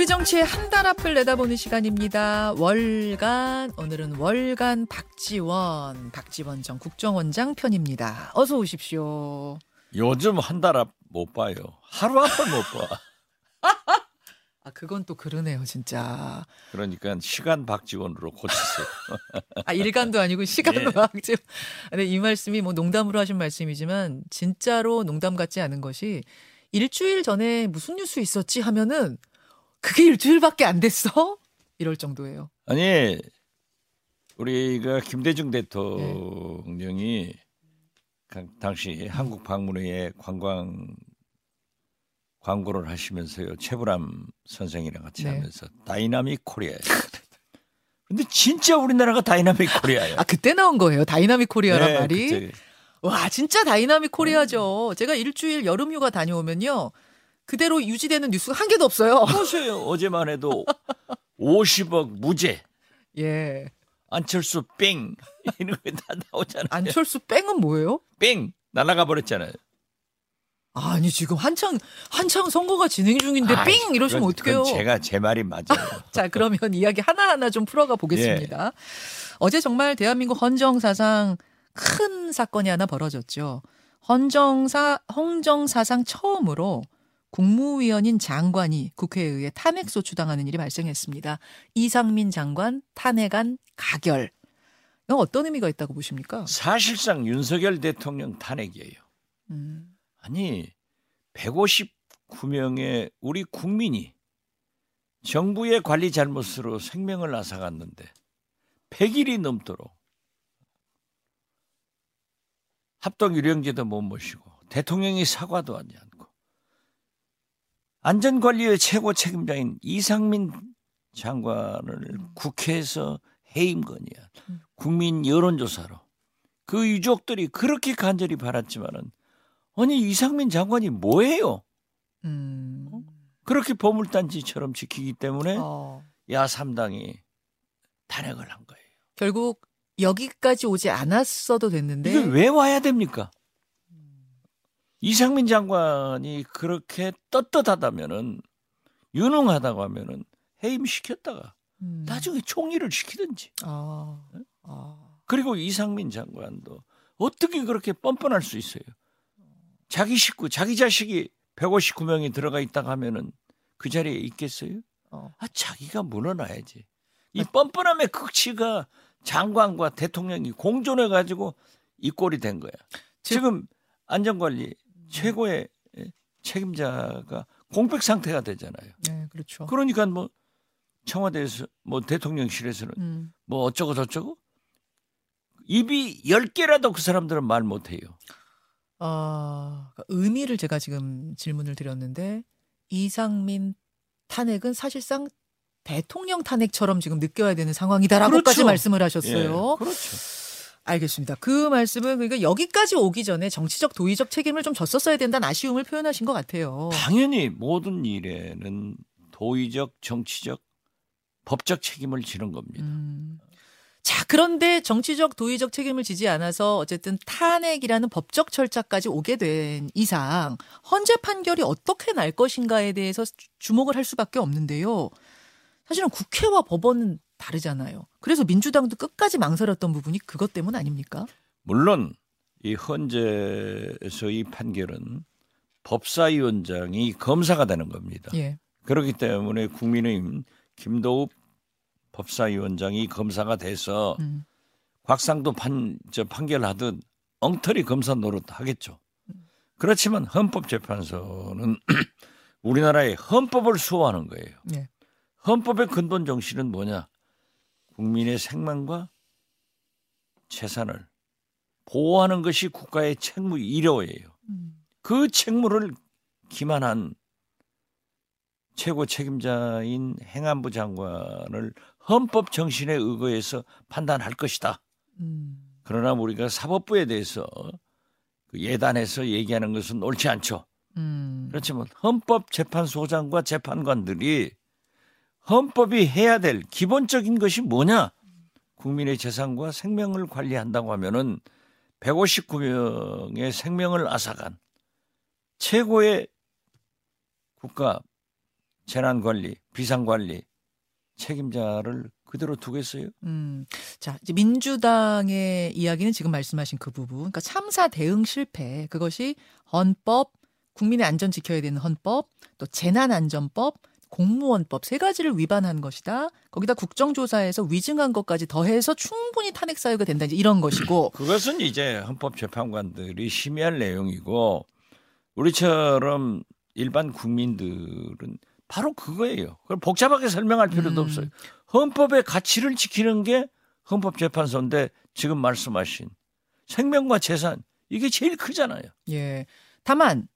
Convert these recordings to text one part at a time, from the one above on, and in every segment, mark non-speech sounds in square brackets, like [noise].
우리 정치의 한 달 앞을 내다보는 시간입니다. 월간 오늘은 월간 박지원 박지원 전 국정원장 편입니다. 어서 오십시오. 요즘 한 달 앞 못 봐요. 하루 앞을 못 봐. [laughs] 아 그건 또 그러네요, 진짜. 그러니까 시간 박지원으로 고치세요. [laughs] 아 일간도 아니고 시간도 예. 박지원. 근데 이 말씀이 뭐 농담으로 하신 말씀이지만 진짜로 농담 같지 않은 것이 일주일 전에 무슨 뉴스 있었지 하면은 그게 일주일밖에 안 됐어? 이럴 정도예요. 아니 우리가 김대중 대통령이 그 당시 한국 방문회에 관광 광고를 하시면서요 최불암 선생이랑 같이 네. 하면서 Dynamic Korea예요. [laughs] 근데 진짜 우리나라가 dynamic Korea예요. 아 그때 나온 거예요. Dynamic Korea란 네, 말이. 그때. 와 진짜 Dynamic Korea죠. 제가 일주일 여름휴가 다녀오면요. 그대로 유지되는 뉴스가 한 개도 없어요. 보세요. 어제만 해도 50억 무죄. 예. 안철수 뺑 이런 거다 나오잖아요. 안철수 뺑은 뭐예요? 뺑 날아가 버렸잖아요. 아니 지금 한창 한창 선거가 진행 중인데 아이, 삥 이러시면 그건- 어떡해요? 그건 제가 제 말이 맞아요. [laughs] 자 그러면 이야기 하나하나 좀 풀어가 보겠습니다. 어제 정말 대한민국 헌정 사상 큰 사건이 하나 벌어졌죠. 헌정사 헌정 사상 처음으로 국무위원인 장관이 국회에 의해 탄핵소 추당하는 일이 발생했습니다. 이상민 장관 탄핵안 가결. 이건 어떤 의미가 있다고 보십니까? 사실상 윤석열 대통령 탄핵이에요. 음, 아니 159명의 우리 국민이 정부의 관리 잘못으로 생명을 앗아갔는데 100일이 넘도록 합동 유령제도 못 모시고 대통령이 사과도 하지 않고 안전관리의 최고 책임자인 이상민 장관을 국회에서 해임 건의한 국민 여론조사로 그 유족들이 그렇게 간절히 바랐지만은 아니 이상민 장관이 뭐해요? 음, 그렇게 보물단지처럼 지키기 때문에 어, 야 3당이 탄핵을 한 거예요. 결국 여기까지 오지 않았어도 됐는데 이게 왜 와야 됩니까? 이상민 장관이 그렇게 떳떳하다면은 유능하다고 하면은 해임시켰다가 음, 나중에 총리를 시키든지 아, 아. 그리고 이상민 장관도 어떻게 그렇게 뻔뻔할 수 있어요? 자기 식구, 자기 자식이 159명이 들어가 있다가 하면은 그 자리에 있겠어요? 어. 아, 자기가 물러나야지. 이 뻔뻔함의 극치가 장관과 대통령이 공존해 가지고 이 꼴이 된 거야. 지금 안전관리 최고의 책임자가 공백 상태가 되잖아요. 네, 그렇죠. 그러니까 뭐 청와대에서 뭐 대통령실에서는 음. 뭐 어쩌고 저쩌고 입이 열 개라도 그 사람들은 말 못해요. 아, 그러니까 의미를 제가 지금 질문을 드렸는데 이상민 탄핵은 사실상 대통령 탄핵처럼 지금 느껴야 되는 상황이다라고까지 그렇죠. 말씀을 하셨어요. 예, 그렇죠. 알겠습니다. 그 말씀은 그러니까 여기까지 오기 전에 정치적 도의적 책임을 좀 졌었어야 된다는 아쉬움을 표현하신 것 같아요. 당연히 모든 일에는 도의적, 정치적, 법적 책임을 지는 겁니다. 음. 자, 그런데 정치적 도의적 책임을 지지 않아서 어쨌든 탄핵이라는 법적 절차까지 오게 된 이상 헌재 판결이 어떻게 날 것인가에 대해서 주- 주목을 할 수밖에 없는데요. 사실은 국회와 법원은 다르잖아요. 그래서 민주당도 끝까지 망설였던 부분이 그것 때문 아닙니까? 물론 이 헌재에서 이 판결은 법사위원장이 검사가 되는 겁니다. 예. 그렇기 때문에 국민의힘 김도읍 법사위원장이 검사가 돼서 음. 곽상도 판, 저 판결하듯 엉터리 검사 노릇 하겠죠. 그렇지만 헌법재판소는 [clears throat] 우리나라의 헌법을 수호하는 거예요. 예. 헌법의 근본 정신은 뭐냐? 국민의 생명과 재산을 보호하는 것이 국가의 책무 1호예요. 음. 그 책무를 기만한 최고 책임자인 행안부 장관을 헌법 정신에 의거해서 판단할 것이다. 음. 그러나 우리가 사법부에 대해서 그 예단해서 얘기하는 것은 옳지 않죠. 음. 그렇지만 헌법재판소장과 재판관들이 헌법이 해야 될 기본적인 것이 뭐냐? 국민의 재산과 생명을 관리한다고 하면은 159명의 생명을 앗아간 최고의 국가 재난관리, 비상관리 책임자를 그대로 두겠어요? 음. 자, 이제 민주당의 이야기는 지금 말씀하신 그 부분. 그러니까 참사 대응 실패. 그것이 헌법, 국민의 안전 지켜야 되는 헌법, 또 재난안전법, 공무원법 세 가지를 위반한 것이다. 거기다 국정조사에서 위증한 것까지 더해서 충분히 탄핵 사유가 된다. 이제 이런 것이고. [clears throat] 그것은 이제 헌법재판관들이 심의할 내용이고 우리처럼 일반 국민들은 바로 그거예요. 그걸 복잡하게 설명할 필요도 음. 없어요. 헌법의 가치를 지키는 게 헌법재판소인데 지금 말씀하신 생명과 재산 이게 제일 크잖아요. 예. 다만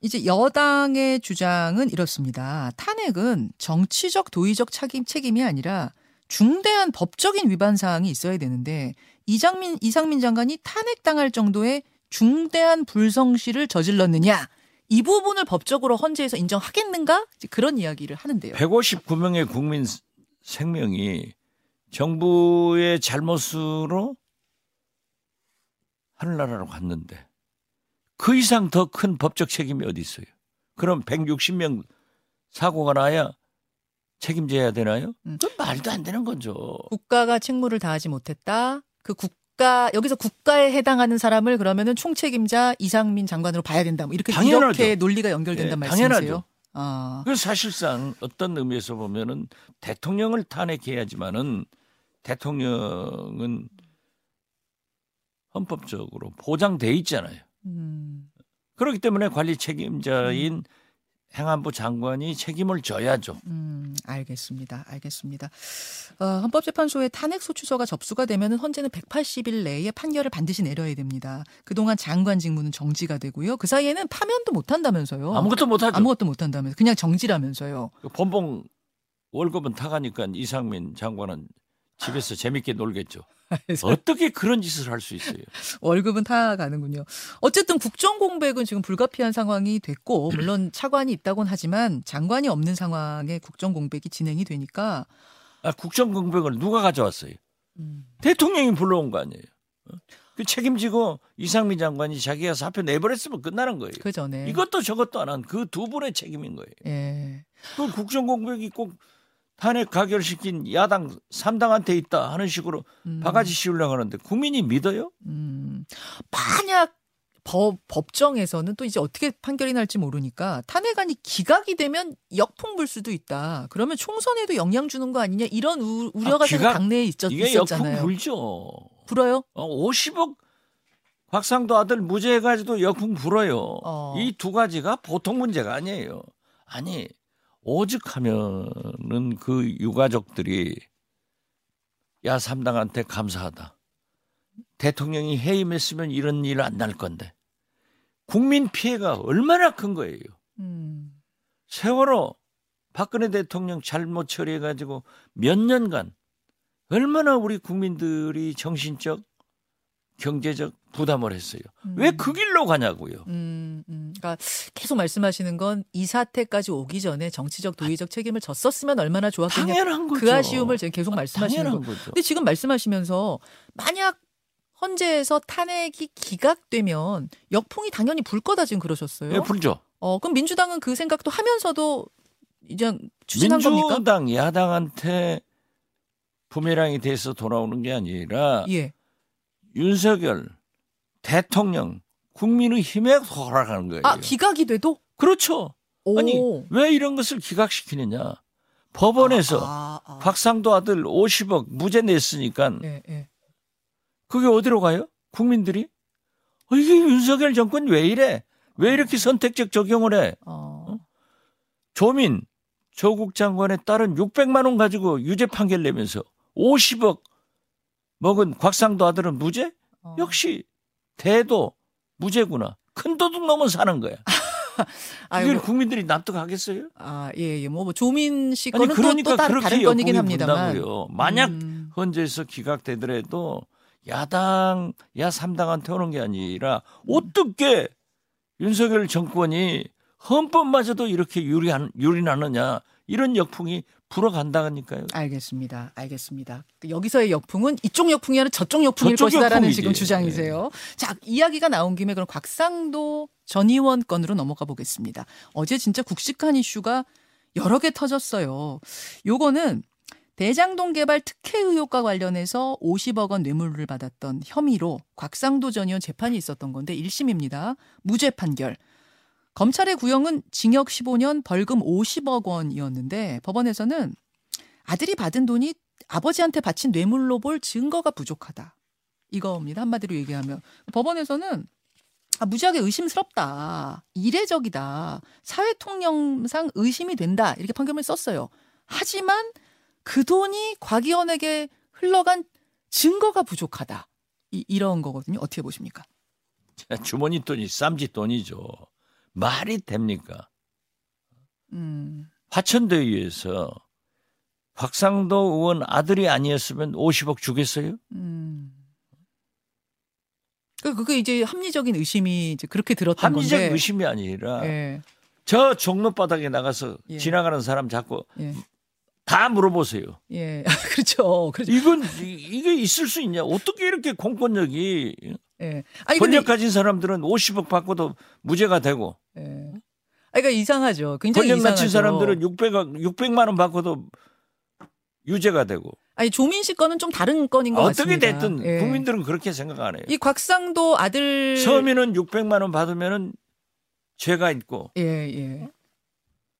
이제 여당의 주장은 이렇습니다. 탄핵은 정치적 도의적 책임 책임이 아니라 중대한 법적인 위반 사항이 있어야 되는데 이장민 이상민 장관이 탄핵당할 정도의 중대한 불성실을 저질렀느냐 이 부분을 법적으로 헌재에서 인정하겠는가 그런 이야기를 하는데요. 159명의 국민 생명이 정부의 잘못으로 하늘나라로 갔는데 그 이상 더 큰 법적 책임이 어디 있어요? 그럼 160명 사고가 나야 책임져야 되나요? 음. 그건 말도 안 되는 거죠. 국가가 책무를 다하지 못했다. 그 국가 여기서 국가에 해당하는 사람을 그러면은 총책임자 이상민 장관으로 봐야 된다. 뭐 이렇게 당연하죠. 이렇게 논리가 연결된단 예, 말씀이세요? 당연하죠. 아, 그 사실상 어떤 의미에서 보면은 대통령을 탄핵해야지만은 대통령은 헌법적으로 보장돼 있잖아요. 음, 그렇기 때문에 관리 책임자인 행안부 장관이 책임을 져야죠. 음, 알겠습니다. 알겠습니다. 어, 헌법재판소에 탄핵 소추서가 접수가 되면은 헌재는 180일 내에 판결을 반드시 내려야 됩니다. 그동안 장관 직무는 정지가 되고요. 그 사이에는 파면도 못 한다면서요. 아무것도 못 하죠. 아무것도 못 한다면서 그냥 정지라면서요. 그 본봉 월급은 타가니까 이상민 장관은 집에서 재밌게 놀겠죠. [laughs] 어떻게 그런 짓을 할 수 있어요? 월급은 타 가는군요. 어쨌든 국정 공백은 지금 불가피한 상황이 됐고 [clears throat] 물론 차관이 있다곤 하지만 장관이 없는 상황에 국정 공백이 진행이 되니까 아, 국정 공백을 누가 가져왔어요? 음, 대통령이 불러온 거 아니에요. 어? 그 책임지고 이상민 장관이 자기가 사표 내버렸으면 끝나는 거예요. 그 전에 이것도 저것도 안 한 그 두 분의 책임인 거예요. 예. 그 국정 공백이 꼭 탄핵 가결시킨 야당 3당한테 있다 하는 식으로 음, 바가지 씌우려고 하는데 국민이 믿어요? 음, 만약 법, 법정에서는 또 이제 어떻게 판결이 날지 모르니까 탄핵안이 기각이 되면 역풍 불 수도 있다. 그러면 총선에도 영향 주는 거 아니냐 이런 우, 우려가 아, 기각- 당내에 있었, 이게 역풍 있었잖아요. 불죠. 불어요? 어, 50억 곽상도 아들 무죄 해가지고 역풍 불어요. 어. 이두 가지가 보통 문제가 아니에요. 아니 오죽하면은 그 유가족들이 야 삼당한테 감사하다. 대통령이 해임했으면 이런 일 안 날 건데 국민 피해가 얼마나 큰 거예요. 음, 세월호 박근혜 대통령 잘못 처리해가지고 몇 년간 얼마나 우리 국민들이 정신적, 경제적 부담을 했어요. 왜그 길로 가냐고요. 음, 음. 그러니까 계속 말씀하시는 건 이 사태까지 오기 전에 정치적 도의적 책임을 졌었으면 얼마나 좋았겠냐. 당연한 거죠. 그 아쉬움을 지금 계속 아, 말씀하시는 거. 당연한 거죠. 근데 지금 말씀하시면서 만약 헌재에서 탄핵이 기각되면 역풍이 당연히 불 거다 지금 그러셨어요. 예, 불죠. 어, 그럼 민주당은 그 생각도 하면서도 이제 추진한 겁니까? 민주당 야당한테 부메랑이 돼서 돌아오는 게 아니라 예. 윤석열 대통령 국민의 힘에 돌아가는 거예요. 아, 기각이 돼도? 그렇죠. 오. 아니 왜 이런 것을 기각시키느냐? 법원에서 아, 아, 아. 곽상도 아들 50억 무죄 냈으니까 예, 예. 그게 어디로 가요? 국민들이? 어, 이게 윤석열 정권 왜 이래? 왜 이렇게 선택적 적용을 해? 어. 조민 조국 장관의 딸은 600만 원 가지고 유죄 판결 내면서 50억 먹은 곽상도 아들은 무죄? 어. 역시 대도 무죄구나. 큰 도둑 놈은 사는 거야. [laughs] 이걸 국민들이 납득하겠어요? 아, 예, 예. 뭐, 뭐 조민 씨 아니 거는 그러니까 또, 또 다른, 다른 건이긴 합니다만. 분다고요. 만약 음, 헌재에서 기각되더라도 야당 야 3당한테 오는 게 아니라 음. 어떻게 윤석열 정권이 헌법마저도 이렇게 유리한 유린하느냐 이런 역풍이 불어간다니까요. 알겠습니다. 알겠습니다. 그 여기서의 역풍은 이쪽 역풍이 아니라 저쪽 역풍일 저쪽 것이다라는 역풍이지. 지금 주장이세요. 자, 이야기가 나온 김에 그럼 곽상도 전 의원 건으로 넘어가 보겠습니다. 어제 진짜 굵직한 이슈가 여러 개 터졌어요. 요거는 대장동 개발 특혜 의혹과 관련해서 50억 원 뇌물을 받았던 혐의로 곽상도 전 의원 재판이 있었던 건데 1심입니다. 무죄 판결. 검찰의 구형은 징역 15년 벌금 50억 원이었는데 법원에서는 아들이 받은 돈이 아버지한테 바친 뇌물로 볼 증거가 부족하다. 이거입니다. 한마디로 얘기하면. 법원에서는 아, 무지하게 의심스럽다. 이례적이다. 사회 통념상 의심이 된다. 이렇게 판결을 썼어요. 하지만 그 돈이 곽의원에게 흘러간 증거가 부족하다. 이, 이런 거거든요. 어떻게 보십니까? 주머니 돈이 쌈지 돈이죠. 말이 됩니까? 음. 화천대유에서 곽상도 의원 아들이 아니었으면 50억 주겠어요? 음. 그 그게 이제 합리적인 의심이 이제 그렇게 들었던 합리적 건데. 의심이 아니라 예. 저 종로 바닥에 나가서 예. 지나가는 사람 자꾸 예. 다 물어보세요. 예. [laughs] 그렇죠. 그렇죠. 이건 이- 이게 있을 수 있냐? 어떻게 이렇게 공권력이 예. 아니 권력 가진 사람들은 50억 받고도 무죄가 되고 예. 그러니까 이상하죠. 굉장히 권력 이상하죠. 가진 사람들은 600억 600만 원 받고도 유죄가 되고 아니 조민 씨 거는 좀 다른 건인 것 어떻게 같습니다. 됐든 예. 국민들은 그렇게 생각 안 해요. 이 곽상도 아들 서민은 600만 원 받으면은 죄가 있고 예, 예.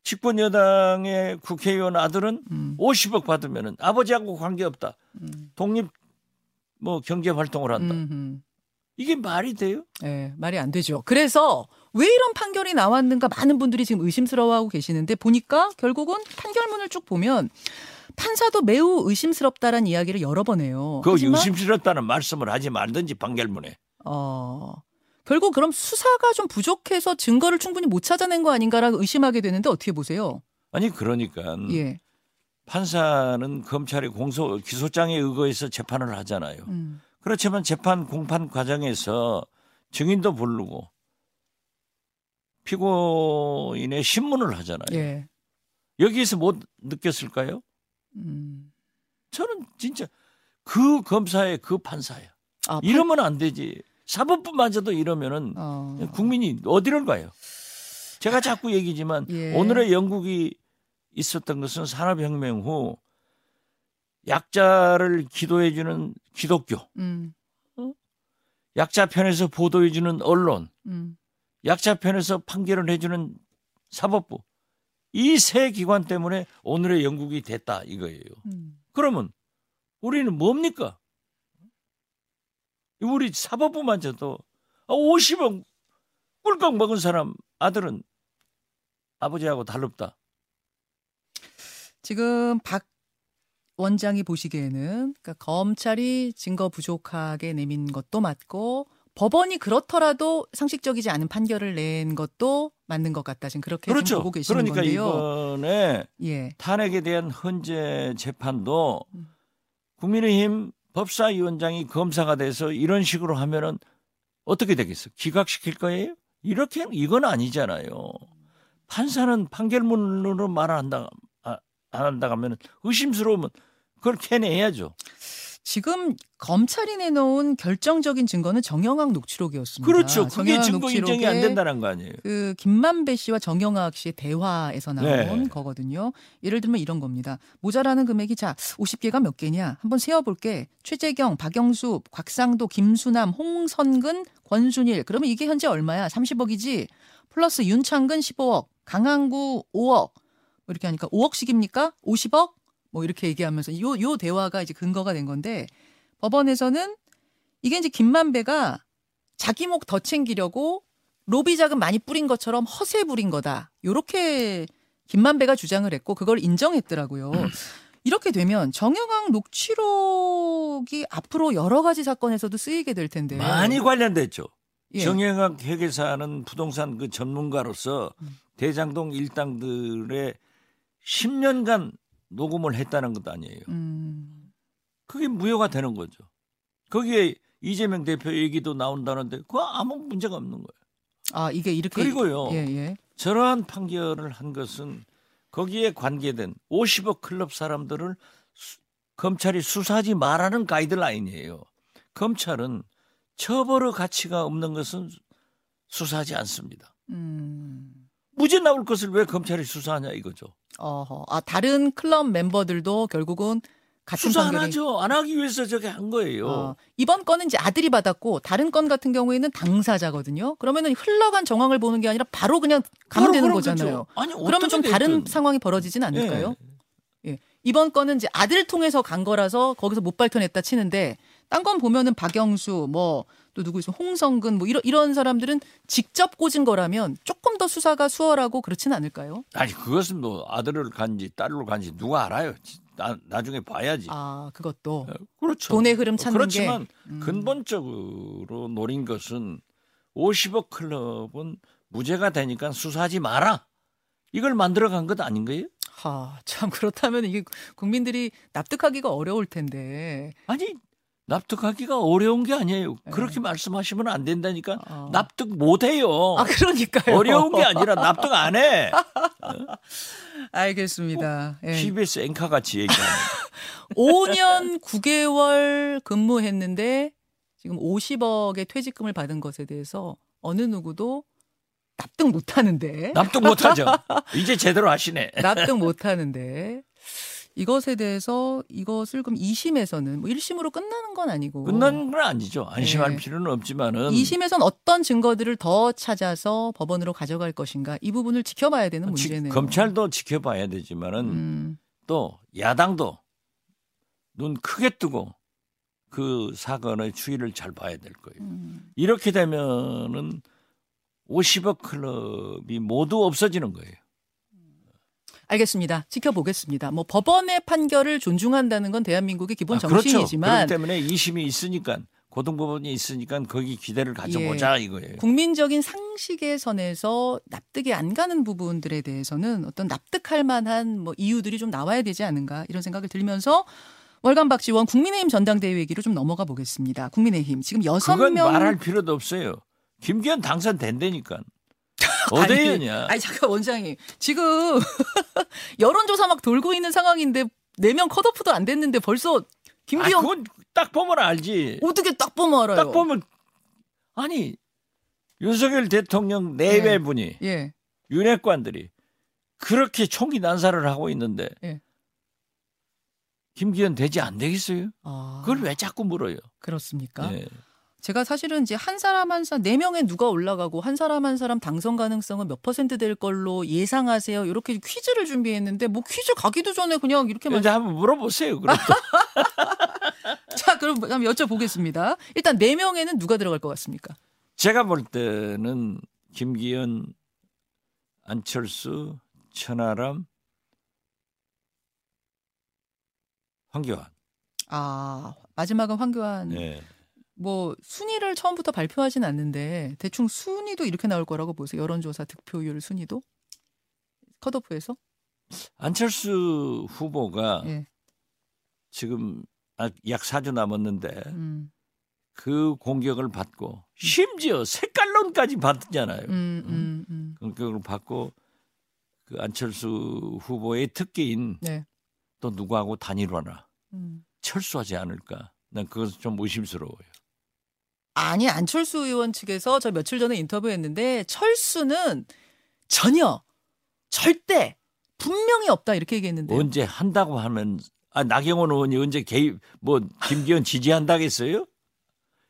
집권 여당의 국회의원 아들은 음, 50억 받으면은 아버지하고 관계없다. 음, 독립 뭐 경제 활동을 한다. 음, 음. 이게 말이 돼요? 예, 말이 안 되죠. 그래서 왜 이런 판결이 나왔는가 많은 분들이 지금 의심스러워하고 계시는데 보니까 결국은 판결문을 쭉 보면 판사도 매우 의심스럽다라는 이야기를 여러 번 해요. 그 의심스럽다는 말씀을 하지 말든지 판결문에. 어, 결국 그럼 수사가 좀 부족해서 증거를 충분히 못 찾아낸 거 아닌가라고 의심하게 되는데 어떻게 보세요? 아니 그러니까 예. 판사는 검찰이 공소 기소장에 의거해서 재판을 하잖아요. 음. 그렇지만 재판 공판 과정에서 증인도 부르고 피고인의 신문을 하잖아요. 예. 여기에서 못 느꼈을까요? 음. 저는 진짜 그 검사의 그 판사야. 아, 판- 이러면 안 되지. 사법부마저도 이러면은 어. 국민이 어디를 가요? 제가 자꾸 얘기지만 예. 오늘의 영국이 있었던 것은 산업혁명 후 약자를 기도해 주는 기독교, 음. 약자 편에서 보도해 주는 언론, 음. 약자 편에서 판결을 해 주는 사법부 이 세 기관 때문에 오늘의 영국이 됐다 이거예요. 음. 그러면 우리는 뭡니까? 우리 사법부마저도 50억 꿀꺽 먹은 사람 아들은 아버지하고 다릅다. 지금 박 원장이 보시기에는 그러니까 검찰이 증거 부족하게 내민 것도 맞고 법원이 그렇더라도 상식적이지 않은 판결을 낸 것도 맞는 것 같다. 지금 그렇게 좀 그렇죠. 보고 계시는 그러니까 건데요. 이번에 예. 탄핵에 대한 헌재 재판도 음. 국민의힘 법사위원장이 검사가 돼서 이런 식으로 하면은 어떻게 되겠어? 기각시킬 거예요? 이렇게 이건 아니잖아요. 판사는 판결문으로 말을 한다 아, 안 한다 하면 의심스러우면 그걸 캐내야죠. 지금 검찰이 내놓은 결정적인 증거는 정영학 녹취록이었습니다. 그렇죠. 그게 증거 인정이 안 된다는 거 아니에요. 그 김만배 씨와 정영학 씨의 대화에서 나온 네. 거거든요. 예를 들면 이런 겁니다. 모자라는 금액이 자 50개가 몇 개냐? 한번 세어볼게. 최재경, 박영수, 곽상도, 김수남, 홍선근, 권순일. 그러면 이게 현재 얼마야? 30억이지. 플러스 윤창근 15억, 강한구 5억. 뭐 이렇게 하니까 5억씩입니까? 50억? 뭐 이렇게 얘기하면서 요, 요 대화가 이제 근거가 된 건데 법원에서는 이게 이제 김만배가 자기 목 더 챙기려고 로비 자금 많이 뿌린 것처럼 허세 부린 거다. 요렇게 김만배가 주장을 했고 그걸 인정했더라고요. 이렇게 되면 정영학 녹취록이 앞으로 여러 가지 사건에서도 쓰이게 될 텐데. 많이 관련됐죠. 예. 정영학 회계사는 부동산 그 전문가로서 음. 대장동 일당들의 10년간 녹음을 했다는 것도 아니에요. 음. 그게 무효가 되는 거죠. 거기에 이재명 대표 얘기도 나온다는데 그거 아무 문제가 없는 거예요. 아, 이게 이렇게 그리고요. 예, 예. 저러한 판결을 한 것은 거기에 관계된 50억 클럽 사람들을 수- 검찰이 수사하지 말라는 가이드라인이에요. 검찰은 처벌의 가치가 없는 것은 수사하지 않습니다. 음. 무죄 나올 것을 왜 검찰이 수사하냐 이거죠. 어허. 아, 다른 클럽 멤버들도 결국은 같은 수사 안 하죠. 안 하기 위해서 저게 한 거예요. 어, 이번 건은 이제 아들이 받았고 다른 건 같은 경우에는 당사자거든요. 그러면은 흘러간 정황을 보는 게 아니라 바로 그냥 가면 바로 되는 그런 거잖아요. 아니, 그러면 좀 다른 됐든. 상황이 벌어지진 않을까요? 예. 예. 이번 건은 이제 아들 통해서 간 거라서 거기서 못 밝혀냈다 치는데 딴 건 보면은 박영수 뭐 또 누구 있어 홍성근 뭐 이런 이런 사람들은 직접 꽂은 거라면 조금 더 수사가 수월하고 그렇진 않을까요? 아니 그것은 뭐 아들을 간지 딸을 간지 누가 알아요. 나, 나중에 봐야지. 아 그것도 그렇죠. 돈의 흐름 찾는 그렇지만 게 음. 근본적으로 노린 것은 50억 클럽은 무죄가 되니까 수사하지 마라. 이걸 만들어 간 것 아닌 거예요? 하, 참 그렇다면 이게 국민들이 납득하기가 어려울 텐데. 아니 납득하기가 어려운 게 아니에요. 네. 그렇게 말씀하시면 안 된다니까 어. 납득 못 해요. 아 그러니까요. 어려운 게 아니라 납득 안 해. [laughs] 알겠습니다. 예. TBS 앵커 같이 얘기하는. 5년 [laughs] 9개월 근무했는데 지금 50억의 퇴직금을 받은 것에 대해서 어느 누구도 납득 못 하는데. 납득 못 하죠. 이제 제대로 하시네. [laughs] 납득 못 하는데. 이것에 대해서 이것을 그럼 2심에서는 뭐 1심으로 끝나는 건 아니고 끝난 건 아니죠. 안심할 네. 필요는 없지만은 2심에선 어떤 증거들을 더 찾아서 법원으로 가져갈 것인가 이 부분을 지켜봐야 되는 지- 문제네요. 검찰도 지켜봐야 되지만은 음, 또 야당도 눈 크게 뜨고 그 사건의 추이를 잘 봐야 될 거예요. 음. 이렇게 되면은 50억 클럽이 모두 없어지는 거예요. 알겠습니다. 지켜보겠습니다. 뭐 법원의 판결을 존중한다는 건 대한민국의 기본 아, 그렇죠. 정신이지만 그렇기 때문에 2심이 있으니까 고등법원이 있으니까 거기 기대를 가져보자 이거예요. 국민적인 상식의 선에서 납득이 안 가는 부분들에 대해서는 어떤 납득할 만한 뭐 이유들이 좀 나와야 되지 않은가 이런 생각을 들면서 월간 박지원 국민의힘 전당대회 얘기로 좀 넘어가 보겠습니다. 국민의힘 지금 여섯 그건 명 말할 필요도 없어요. 김기현 당선된다니까. 어대연이야. 아니 잠깐 원장님 지금 [laughs] 여론조사 막 돌고 있는 상황인데 네명 컷오프도 안 됐는데 벌써 아, 김기현 그건 딱 보면 알지. 어떻게 딱 보면 알아요? 딱 보면 아니 윤석열 대통령 내외분이 예. 윤핵관들이 그렇게 총기 난사를 하고 있는데 예. 김기현 되지 안 되겠어요? 아, 그걸 왜 자꾸 물어요? 그렇습니까? 예. 제가 사실은 이제 한 사람 한 사람 네 명에 누가 올라가고 한 사람 한 사람 당선 가능성은 몇 퍼센트 될 걸로 예상하세요. 이렇게 퀴즈를 준비했는데 뭐 퀴즈 가기도 전에 그냥 이렇게만 이제 한번 물어보세요. 그럼 또. [laughs] 자 그럼 한번 여쭤보겠습니다. 일단 네 명에는 누가 들어갈 것 같습니까? 제가 볼 때는 김기현, 안철수, 천하람, 황교안. 아 마지막은 황교안. 예. 뭐 순위를 처음부터 발표하진 않는데 대충 순위도 이렇게 나올 거라고 보세요. 여론조사 득표율 순위도 컷오프에서. 안철수 후보가 예. 지금 아, 약 4주 남았는데 음, 그 공격을 받고 심지어 색깔론까지 받잖아요. 음, 음, 음. 공격을 받고 그 안철수 후보의 특기인 네. 또 누구하고 단일화나 음. 철수하지 않을까. 난 그것은 좀 의심스러워요. 아니 안철수 의원 측에서 저 며칠 전에 인터뷰했는데 철수는 전혀 절대 분명히 없다 이렇게 얘기했는데 요 언제 한다고 하면 아 나경원 의원이 언제 개입 뭐 김기현 지지한다겠어요?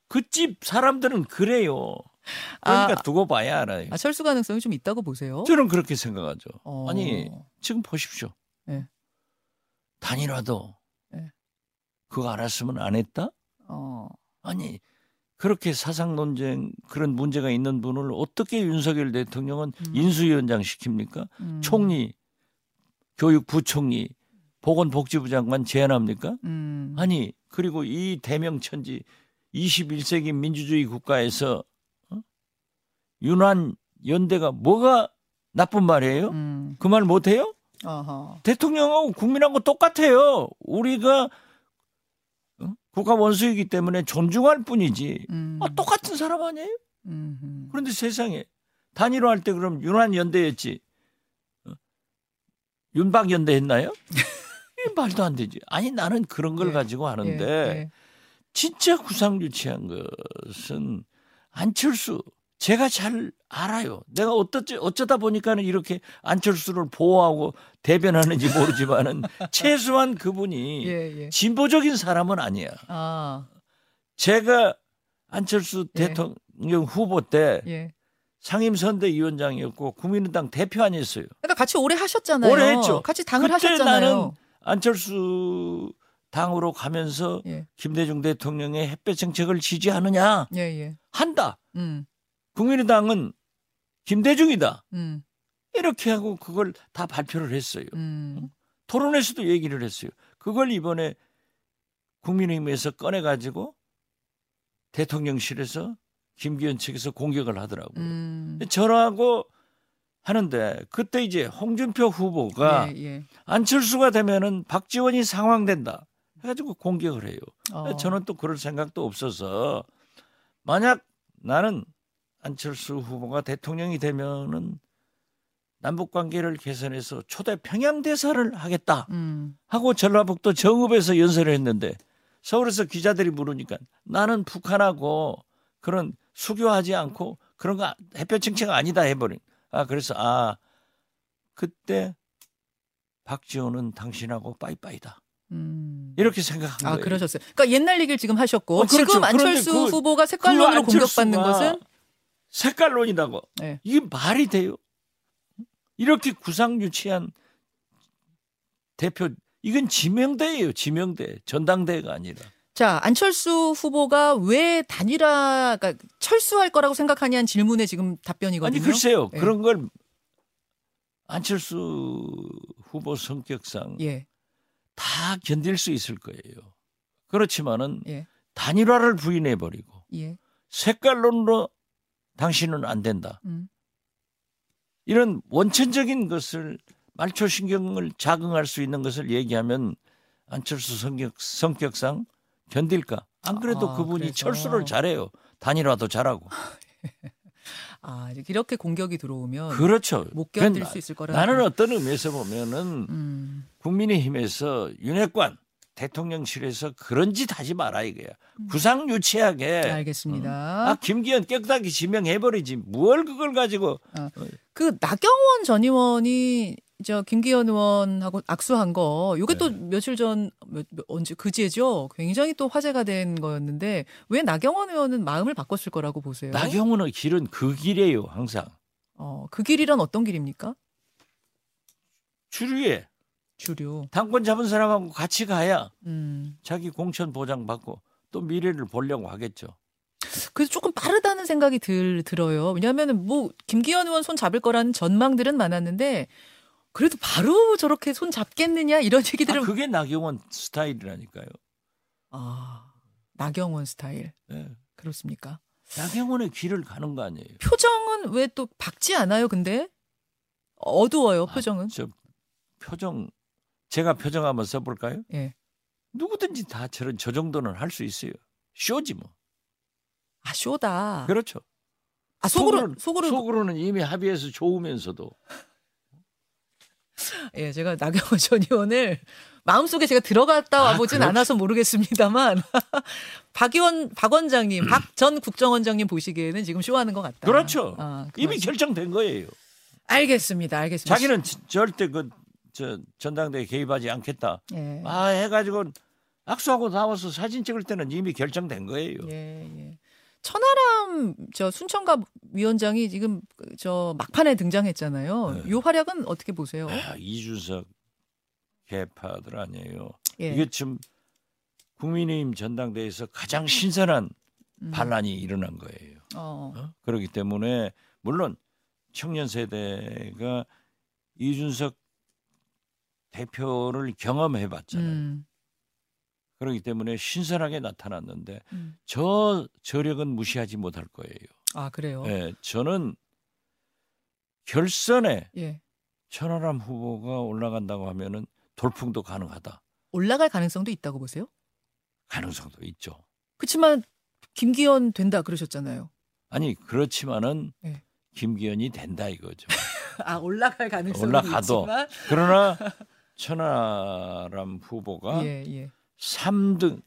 그 집 사람들은 그래요. 그러니까 아, 두고 봐야 알아요. 아, 철수 가능성이 좀 있다고 보세요. 저는 그렇게 생각하죠. 어. 아니 지금 보십시오. 네. 단일화도 네. 그거 알았으면 안 했다? 어. 아니 그렇게 사상 논쟁 그런 문제가 있는 분을 어떻게 윤석열 대통령은 음. 인수위원장 시킵니까? 음. 총리, 교육부총리, 보건복지부 장관 제안합니까? 음. 아니 그리고 이 대명천지 21세기 민주주의 국가에서 어? 윤한 연대가 뭐가 나쁜 말이에요? 음. 그말 못해요? 어허. 대통령하고 국민하고 똑같아요. 우리가 어? 국가 원수이기 때문에 존중할 뿐이지. 음. 아, 똑같은 사람 아니에요? 음. 음. 그런데 세상에 단일화할 때 그럼 윤한 연대였지. 어? 윤박 연대 했나요? [laughs] 이 말도 안 되지. 아니 나는 그런 걸 예. 가지고 하는데 예, 예. 진짜 구상유치한 것은 안철수 제가 잘 알아요. 내가 어쩌, 어쩌다 보니까는 이렇게 안철수를 보호하고 대변하는지 모르지만은 [laughs] 최소한 그분이 예, 예. 진보적인 사람은 아니야. 아, 제가 안철수 예. 대통령 후보 때 예. 상임선대위원장이었고 국민의당 대표 아니었어요. 그러니까 같이 오래 하셨잖아요. 오래 했죠. 같이 당을 하셨잖아요. 나는 안철수 당으로 가면서 예. 김대중 대통령의 햇볕 정책을 지지하느냐 예, 예. 한다. 음. 국민의당은 김대중이다. 음. 이렇게 하고 그걸 다 발표를 했어요. 음. 토론에서도 얘기를 했어요. 그걸 이번에 국민의힘에서 꺼내가지고 대통령실에서 김기현 측에서 공격을 하더라고요. 음. 저하고 하는데 그때 이제 홍준표 후보가 예, 예. 안철수가 되면은 박지원이 상황된다 해가지고 공격을 해요. 어. 저는 또 그럴 생각도 없어서 만약 나는 안철수 후보가 대통령이 되면은 남북 관계를 개선해서 초대 평양 대사를 하겠다 음. 하고 전라북도 정읍에서 연설을 했는데 서울에서 기자들이 물으니까 나는 북한하고 그런 수교하지 않고 그런 거 햇볕 정책 아니다 해버린. 아 그래서 아 그때 박지원은 당신하고 빠이빠이다 음. 이렇게 생각한 아, 거예요. 그러셨어요. 그러니까 옛날 얘기를 지금 하셨고 어, 그렇죠. 지금 안철수 그- 후보가 그 색깔론으로 공격받는 것은 색깔론이라고 네. 이게 말이 돼요? 이렇게 구상유치한 대표 이건 지명대예요. 지명대 전당대가 아니라. 자, 안철수 후보가 왜 단일화, 그러니까 철수할 거라고 생각하냐는 질문에 지금 답변이거든요. 아니 글쎄요 예. 그런 걸 안철수 후보 성격상 예, 다 견딜 수 있을 거예요. 그렇지만은 예, 단일화를 부인해 버리고 예. 색깔론으로 당신은 안 된다. 음. 이런 원천적인 것을 말초신경을 자극할 수 있는 것을 얘기하면 안철수 성격, 성격상 견딜까? 안 그래도 아, 그분이 그래서. 철수를 잘해요. 단일화도 잘하고. [laughs] 아, 이렇게 공격이 들어오면 그렇죠. 못 견딜 수 있을 거라. 나는 어떤 의미에서 보면은 음, 국민의힘에서 윤핵관 대통령실에서 그런 짓 하지 마라 이거야. 음. 구상 유치하게. 알겠습니다. 아 김기현 깨끗하게 지명해버리지. 뭘 그걸 가지고. 그 나경원 전 의원이 저 김기현 의원하고 악수한 거, 요게 또 네. 며칠 전 몇- 언제 그제죠. 굉장히 또 화제가 된 거였는데 왜 나경원 의원은 마음을 바꿨을 거라고 보세요? 나경원의 길은 그 길이에요 항상. 어, 그 길이란 어떤 길입니까? 주류에 주류. 당권 잡은 사람하고 같이 가야 음. 자기 공천 보장 받고 또 미래를 보려고 하겠죠. 그래서 조금 빠르다는 생각이 들, 들어요. 왜냐하면 뭐 김기현 의원 손 잡을 거라는 전망들은 많았는데 그래도 바로 저렇게 손 잡겠느냐 이런 [laughs] 아, 얘기들은 그게 나경원 스타일이라니까요. 아, 나경원 스타일 예. 그렇습니까? 나경원의 길을 가는 거 아니에요. 표정은 왜 또 밝지 않아요? 근데 어두워요 표정은. 아, 저 표정 제가 표정 한번 써볼까요? 예. 누구든지 다 저런 저 정도는 할 수 있어요. 쇼지 뭐. 아 쇼다. 그렇죠. 아 속으로 속으로는- 속으로 속으로는 이미 합의해서 좋으면서도 [laughs] 예 제가 나경원 [laughs] 전 의원을 마음속에 제가 들어갔다 아, 와보진 그렇죠. 않아서 모르겠습니다,만 [laughs] 박 의원 박 원장님 박 [clears throat] 전 국정원장님 보시기에는 지금 쇼하는 것 같다. 그렇죠. 아, 그 이미. 결정된 거예요. 알겠습니다. 알겠습니다. 자기는 지- 절대 그 저 전당대회 개입하지 않겠다. 예. 아 해가지고 악수하고 나와서 사진 찍을 때는 이미 결정된 거예요. 예, 예. 천하람 저 순천갑 위원장이 지금 그저 막판에 등장했잖아요. 네. 요 활약은 어떻게 보세요? 아, 이준석 개파들 아니에요. 예. 이게 지금 국민의힘 전당대회에서 가장 신선한 음. 반란이 일어난 거예요. 어. 어? 그렇기 때문에 물론 청년 세대가 이준석 대표를 경험해 봤잖아요. 음. 그렇기 때문에 신선하게 나타났는데 음. 저 저력은 무시하지 못할 거예요. 아, 그래요. 예, 저는 결선에 예. 천하람 후보가 올라간다고 하면은 돌풍도 가능하다. 올라갈 가능성도 있다고 보세요? 가능성도 있죠. 그렇지만 김기현 된다 그러셨잖아요. 아니 그렇지만은 예. 김기현이 된다 이거죠. [laughs] 아, 올라갈 가능성도 올라가도. 있지만 그러나 [laughs] 천하람 후보가 예, 예. 3등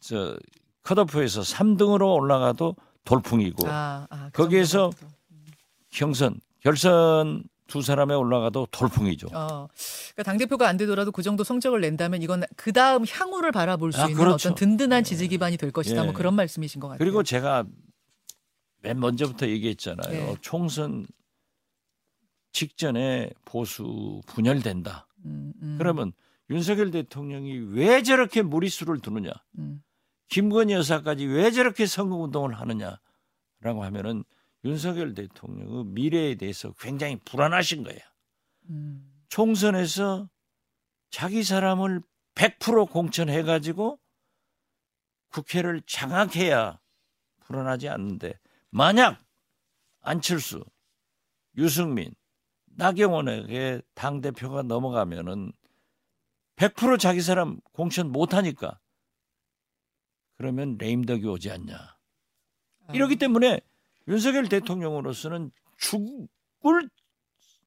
저 컷오프에서 3등으로 올라가도 돌풍이고 아, 아, 그 거기에서 정도로. 경선, 결선 두 사람에 올라가도 돌풍이죠. 어, 그러니까 당 대표가 안 되더라도 그 정도 성적을 낸다면 이건 그 다음 향후를 바라볼 수 아, 있는 그렇죠. 어떤 든든한 지지 기반이 될 것이다. 예. 뭐 그런 말씀이신 것 같아요. 그리고 제가 맨 먼저부터 얘기했잖아요. 네. 총선 직전에 보수 분열된다. 음, 음, 그러면 윤석열 대통령이 왜 저렇게 무리수를 두느냐? 음, 김건희 여사까지 왜 저렇게 선거운동을 하느냐라고 하면은 윤석열 대통령의 미래에 대해서 굉장히 불안하신 거예요. 음, 총선에서 자기 사람을 100% 공천해가지고 국회를 장악해야 불안하지 않는데 만약 안철수, 유승민, 나경원에게 당 대표가 넘어가면은 100% 자기 사람 공천 못 하니까 그러면 레임덕이 오지 않냐. 아, 이러기 때문에 윤석열 대통령으로서는 죽을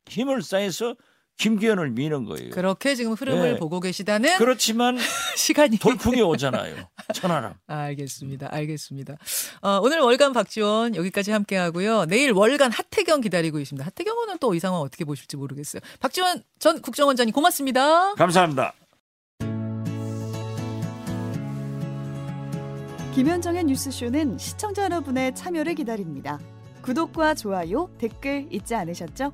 힘을 쌓아서 김기현을 미는 거예요. 그렇게 지금 흐름을 네. 보고 계시다는 그렇지만 [laughs] 시간이 돌풍이 오잖아요. 천하람. 알겠습니다. 알겠습니다. 어, 오늘 월간 박지원 여기까지 함께 하고요. 내일 월간 하태경 기다리고 있습니다. 하태경 의원은 또 이 상황 어떻게 보실지 모르겠어요. 박지원 전 국정원장님 고맙습니다. 감사합니다. 김현정의 뉴스쇼는 시청자 여러분의 참여를 기다립니다. 구독과 좋아요, 댓글 잊지 않으셨죠?